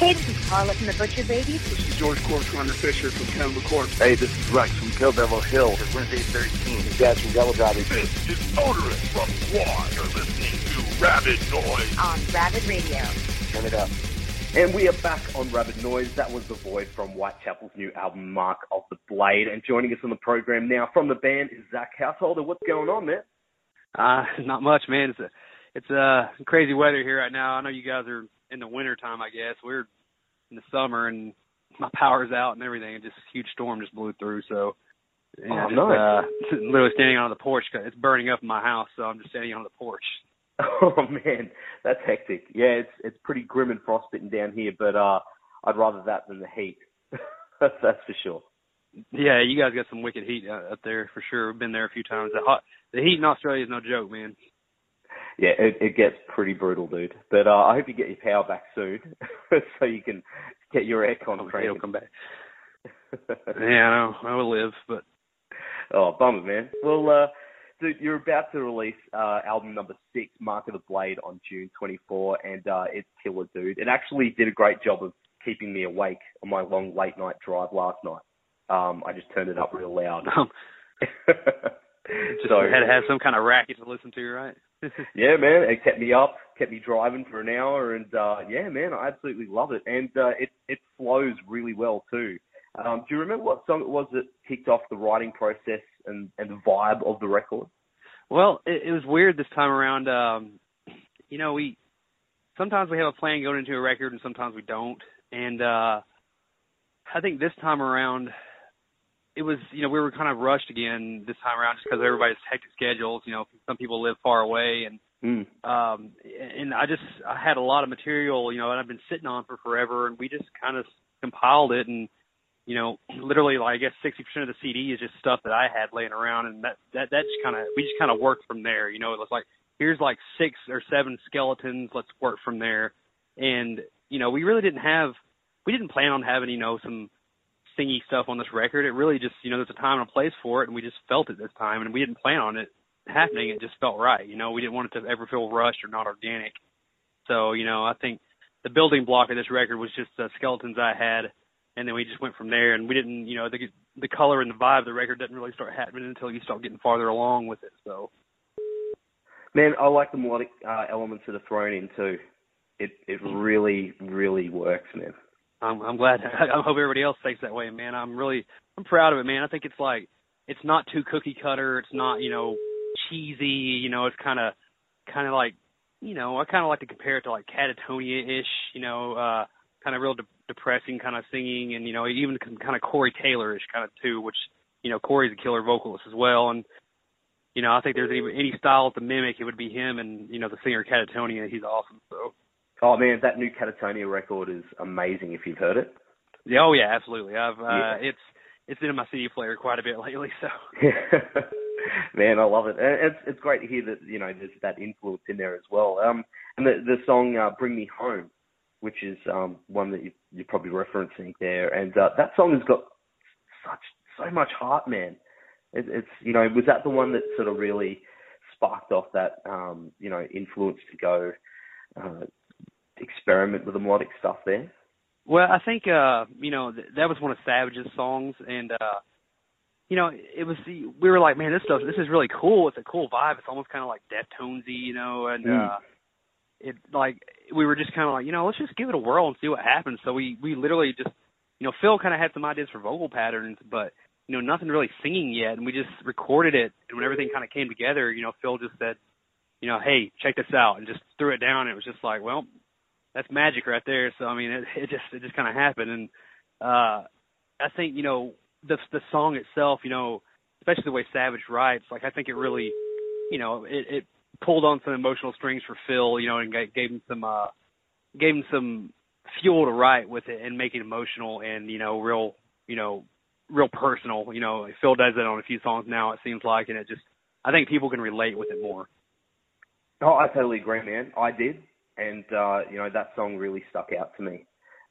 Hey, this is Carla from the Butcher Babies. This is George Corpsegrinder Fisher from Cannibal Corpse. Hey, this is Rex from Kill Devil Hill. It's Wednesday 13. This is Dez from DevilDriver. This is Oderus from GWAR. You're listening to Rabid Noise on Rabid Radio. Turn it up. And we are back on Rabid Noise. That was The Void from Whitechapel's new album, Mark of the Blade. And joining us on the program now from the band is Zach Householder. What's going on, man? Uh, not much, man. It's a, it's a crazy weather here right now. I know you guys are in the winter time, I guess. We're in the summer and my power's out and everything. And just a huge storm just blew through. So, and oh, just, nice. uh, literally standing on the porch. because It's burning up in my house, so I'm just standing on the porch. Oh man, that's hectic. Yeah, it's it's pretty grim and frostbitten down here, but uh, I'd rather that than the heat. that's that's for sure. Yeah, you guys got some wicked heat up there for sure. We've been there a few times. The hot, the heat in Australia is no joke, man yeah, it, it gets pretty brutal, dude. But uh, I hope you get your power back soon, so you can get your aircon. Hopefully it'll come back. yeah, I know. I will live, but oh, bummer, man. Well, uh, dude, you're about to release uh, album number six, Mark of the Blade, on June 24, and uh, it's killer, dude. It actually did a great job of keeping me awake on my long late night drive last night. Um, I just turned it up real loud. just so, had to have some kind of racket to listen to, right? yeah, man, it kept me up, kept me driving for an hour, and uh, yeah, man, I absolutely love it, and uh, it it flows really well too. Um, do you remember what song it was that kicked off the writing process and and the vibe of the record? Well, it, it was weird this time around. Um, you know, we sometimes we have a plan going into a record, and sometimes we don't, and uh, I think this time around it was you know we were kind of rushed again this time around just because everybody's hectic schedules. You know, some people live far away, and mm. um, and I just I had a lot of material, you know, and I've been sitting on for forever, and we just kind of compiled it, and you know, literally like I guess sixty percent of the CD is just stuff that I had laying around, and that that that's kind of we just kind of worked from there. You know, it was like here's like six or seven skeletons, let's work from there, and you know, we really didn't have we didn't plan on having you know some singy stuff on this record. It really just, you know, there's a time and a place for it, and we just felt it this time, and we didn't plan on it happening. It just felt right. You know, we didn't want it to ever feel rushed or not organic. So, you know, I think the building block of this record was just the skeletons I had, and then we just went from there. And we didn't, you know, the the color and the vibe of the record doesn't really start happening until you start getting farther along with it. So, man, I like the melodic uh, elements that are thrown in too. It it really really works, man. I'm, I'm glad. I hope everybody else thinks that way, man. I'm really, I'm proud of it, man. I think it's like, it's not too cookie cutter. It's not, you know, cheesy. You know, it's kind of, kind of like, you know, I kind of like to compare it to like Katatonia ish. You know, uh, kind of real de- depressing kind of singing, and you know, even kind of Corey Taylor ish kind of too. Which, you know, Corey's a killer vocalist as well, and you know, I think there's any any style to mimic, it would be him, and you know, the singer Katatonia. He's awesome. So. Oh man, that new Katatonia record is amazing. If you've heard it. Yeah, oh yeah, absolutely. I've uh, yeah. it's it's been in my CD player quite a bit lately. So. man, I love it. It's it's great to hear that you know there's that influence in there as well. Um, and the the song uh, "Bring Me Home," which is um one that you, you're probably referencing there, and uh, that song has got such so much heart, man. It, it's you know was that the one that sort of really sparked off that um you know influence to go uh, experiment with the melodic stuff there? Well, I think uh, you know th- that was one of Savage's songs, and uh, you know it was we were like, man, this stuff, this is really cool. It's a cool vibe. It's almost kind of like Deftonesy, you know, and mm. uh, it like we were just kind of like, you know, let's just give it a whirl and see what happens. So we we literally just, you know, Phil kind of had some ideas for vocal patterns, but you know, nothing really singing yet, and we just recorded it. And when everything kind of came together, you know, Phil just said, you know, hey, check this out, and just threw it down. And it was just like, well, that's magic right there. So I mean, it, it just it just kind of happened, and uh, I think you know the the song itself, you know, especially the way Savage writes, like I think it really, you know, it, it pulled on some emotional strings for Phil, you know, and gave him some uh, gave him some fuel to write with it and make it emotional and you know real you know real personal. You know, Phil does it on a few songs now. It seems like, and it just I think people can relate with it more. Oh, I totally agree, man. I did, and uh, you know that song really stuck out to me.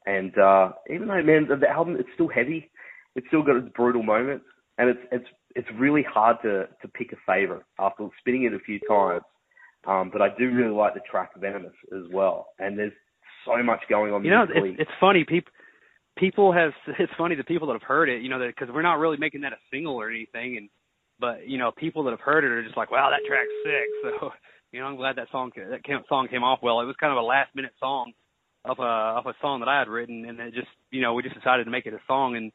And uh, even though, man, the, the album it's still heavy, it's still got its brutal moments, and it's it's it's really hard to to pick a favorite after spinning it a few times. Um, but I do really like the track Venomous as well, and there's so much going on. You know, it's, it's funny. People people have it's funny the people that have heard it, you know, because we're not really making that a single or anything, and but you know, people that have heard it are just like, wow, that track's sick. So you know, I'm glad that song that song came off well. It was kind of a last minute song of a of a song that I had written, and it just you know we just decided to make it a song, and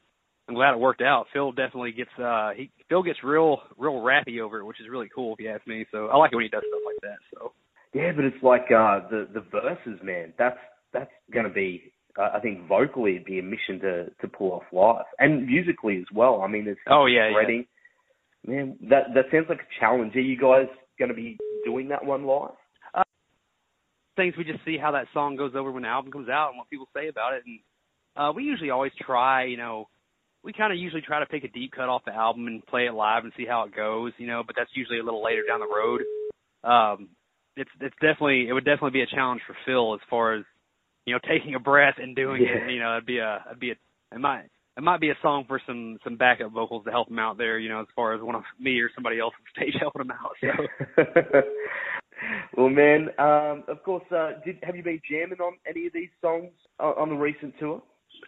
I'm glad it worked out. Phil definitely gets uh he Phil gets real real rappy over it, which is really cool if you ask me. So I like it when he does stuff like that. So yeah, but it's like uh the the verses, man. That's that's gonna be uh, I think vocally it'd be a mission to to pull off live and musically as well. I mean, it's oh yeah, spreading. Yeah. Man, that that sounds like a challenge. Are you guys going to be doing that one live? Uh, things we just see how that song goes over when the album comes out and what people say about it, and uh, we usually always try, you know, we kind of usually try to pick a deep cut off the album and play it live and see how it goes, you know. But that's usually a little later down the road. Um, it's it's definitely it would definitely be a challenge for Phil as far as you know, taking a breath and doing yeah. it. You know, it'd be a, it'd be a, it might, it might be a song for some some backup vocals to help him out there. You know, as far as one of me or somebody else on stage helping him out. So. well, man, um, of course, uh, did have you been jamming on any of these songs on, on the recent tour?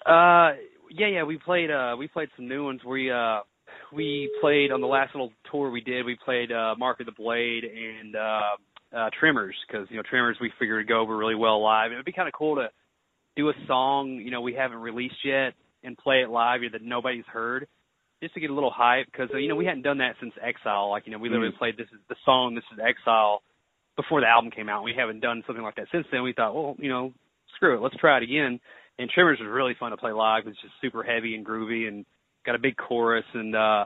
Uh, yeah, yeah, we played uh we played some new ones. We uh we played on the last little tour we did. We played uh Mark of the Blade and uh uh, Tremors because you know Tremors we figured would go over really well live. It would be kind of cool to do a song you know we haven't released yet and play it live that nobody's heard, just to get a little hype because uh, you know we hadn't done that since Exile. Like you know we literally mm. played this is the song this is Exile before the album came out. We haven't done something like that since then. We thought well you know screw it let's try it again. And Tremors was really fun to play live. It's just super heavy and groovy and got a big chorus and uh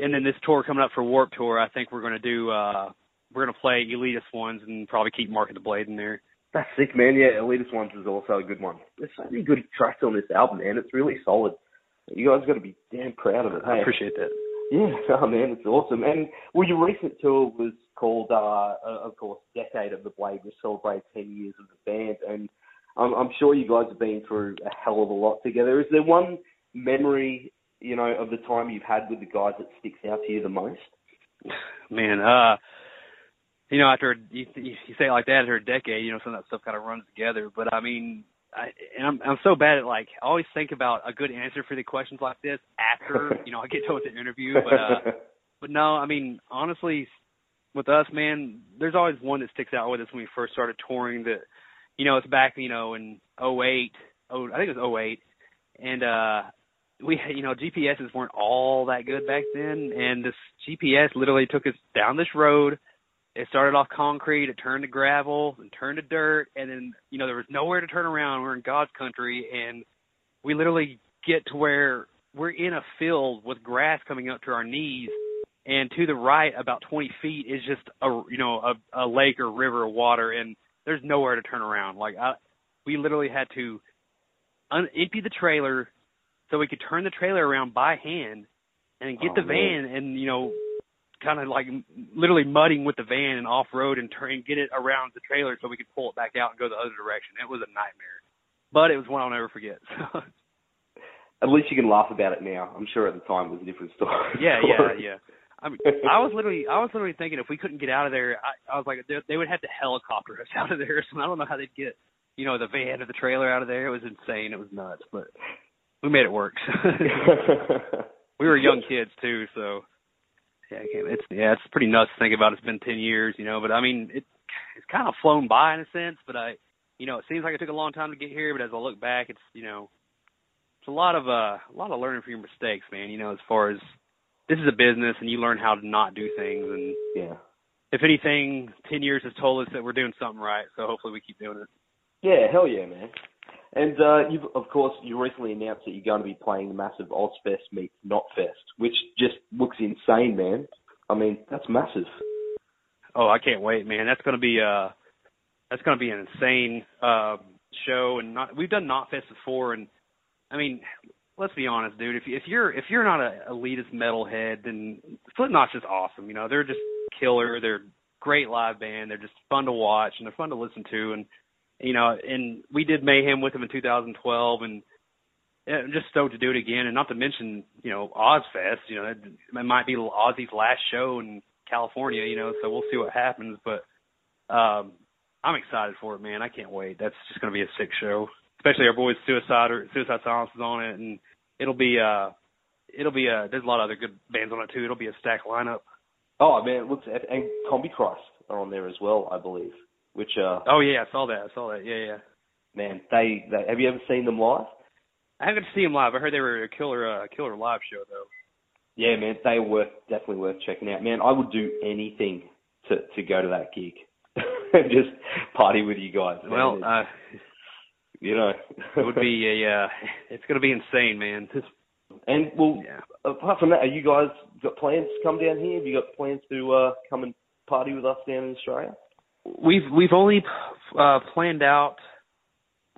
and then this tour coming up for Warped Tour, I think we're going to do uh we're gonna play elitist ones and probably keep Mark of the Blade in there. That's sick, man. Yeah, elitist ones is also a good one. There's so many good tracks on this album, man. It's really solid. You guys got to be damn proud of it. Hey? I appreciate that. Yeah, oh man, it's awesome. And well, your recent tour was called, uh, uh of course, Decade of the Blade, which celebrates 10 years of the band. And I'm, I'm sure you guys have been through a hell of a lot together. Is there one memory, you know, of the time you've had with the guys that sticks out to you the most? Man, uh, you know, after you, you say it like that after a decade, you know, some of that stuff kind of runs together. But I mean, I, and I'm I'm so bad at like I always think about a good answer for the questions like this after you know I get done with the interview. But uh, but no, I mean honestly, with us, man, there's always one that sticks out with us when we first started touring. That you know it's back you know in '08, oh I think it was '08, and uh we you know GPSs weren't all that good back then, and this GPS literally took us down this road it started off concrete, it turned to gravel, and turned to dirt, and then you know there was nowhere to turn around. We're in God's country, and we literally get to where we're in a field with grass coming up to our knees, and to the right, about 20 feet, is just a you know a, a lake or river of water, and there's nowhere to turn around. Like I, we literally had to un- empty the trailer so we could turn the trailer around by hand and get oh, the van man. and you know kind of like literally mudding with the van and off road and turn get it around the trailer so we could pull it back out and go the other direction. It was a nightmare, but it was one I'll never forget. At least you can laugh about it now. I'm sure at the time it was a different story. Yeah, yeah, yeah. I mean, I was literally, I was literally thinking if we couldn't get out of there, I, I was like, they, they would have to helicopter us out of there. So I don't know how they'd get, you know, the van or the trailer out of there. It was insane. It was nuts, but we made it work. we were young kids too, so yeah, it's yeah, it's pretty nuts to think about. It's been ten years, you know, but I mean, it it's kind of flown by in a sense. But I, you know, it seems like it took a long time to get here. But as I look back, it's you know, it's a lot of uh, a lot of learning from your mistakes, man. You know, as far as this is a business, and you learn how to not do things. And yeah, if anything, ten years has told us that we're doing something right. So hopefully, we keep doing it. Yeah, hell yeah, man. And uh, you've, of course, you recently announced that you're going to be playing the massive Ozzfest meets Knotfest, which just looks insane, man. I mean, that's massive. Oh, I can't wait, man. That's going to be uh, that's going to be an insane uh, show, and not, we've done Knotfest before, and I mean, let's be honest, dude. If if you're if you're not a elitist metalhead, then Slipknot's just awesome. You know, they're just killer. They're great live band. They're just fun to watch and they're fun to listen to. And you know, and we did Mayhem with them in 2012, and I'm just stoked to do it again. And not to mention, you know, Ozzfest. You know, it, it might be Ozzy's last show in California. You know, so we'll see what happens. But um, I'm excited for it, man. I can't wait. That's just going to be a sick show. Especially our boys Suicide or Suicide Silence is on it, and it'll be uh, it'll be uh, there's a lot of other good bands on it too. It'll be a stacked lineup. Oh man, looks and Combichrist are on there as well, I believe. Which uh oh yeah, I saw that. I saw that. Yeah, yeah. Man, they, they have you ever seen them live? I haven't seen them live. I heard they were a killer uh, killer live show though. Yeah, man, they were definitely worth checking out. Man, I would do anything to to go to that gig and just party with you guys. Well, uh, you know, it would be a uh, it's going to be insane, man. And well, yeah. apart from that, are you guys got plans to come down here? Have you got plans to uh, come and party with us down in Australia? We've we've only uh, planned out,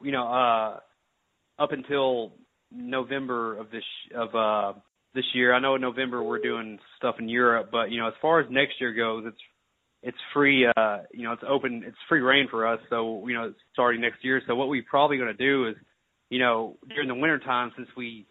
you know, uh, up until November of this of uh, this year. I know in November we're doing stuff in Europe, but you know, as far as next year goes, it's it's free. Uh, you know, it's open. It's free reign for us. So you know, it's starting next year. So what we're probably going to do is, you know, during the winter time, since we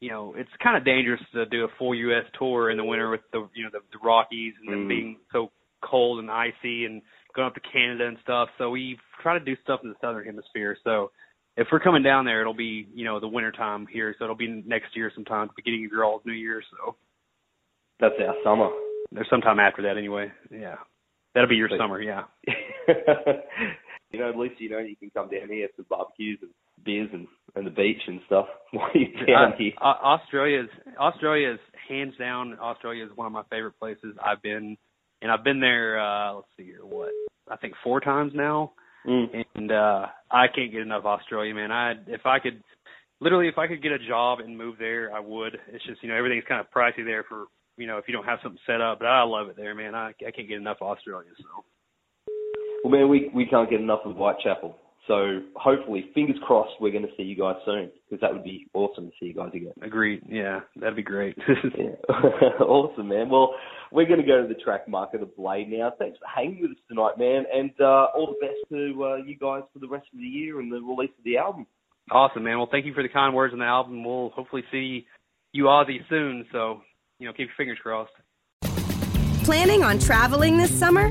you know, it's kind of dangerous to do a full U.S. tour in the winter with the, you know, the, the Rockies and them Mm. being so cold and icy and going up to Canada and stuff. So we try to do stuff in the southern hemisphere. So if we're coming down there, it'll be, you know, the winter time here. So it'll be next year sometime, beginning of your old New Year. So That's our summer. there's sometime after that anyway. Yeah. That'll be your summer. Yeah. you know, at least you know you can come down here for barbecues and beers and, and the beach and stuff while you're down Uh, here. Au- Australia's Australia's hands down. Australia is one of my favorite places I've been, and I've been there. uh Let's see here, what I think four times now, Mm. and uh I can't get enough Australia, man. I if I could, literally, if I could get a job and move there, I would. It's just you know everything's kind of pricey there for you know if you don't have something set up, but I love it there, man. I I can't get enough Australia, so. Well, man, we we can't get enough of Whitechapel. So hopefully, fingers crossed, we're going to see you guys soon because that would be awesome to see you guys again. Agreed. Yeah, that'd be great. Yeah. awesome, man. Well, we're going to go to the track market of Blade now. Thanks for hanging with us tonight, man, and uh, all the best to uh, you guys for the rest of the year and the release of the album. Awesome, man. Well, thank you for the kind words on the album. We'll hopefully see you Ozzy soon. So, you know, keep your fingers crossed. Planning on traveling this summer?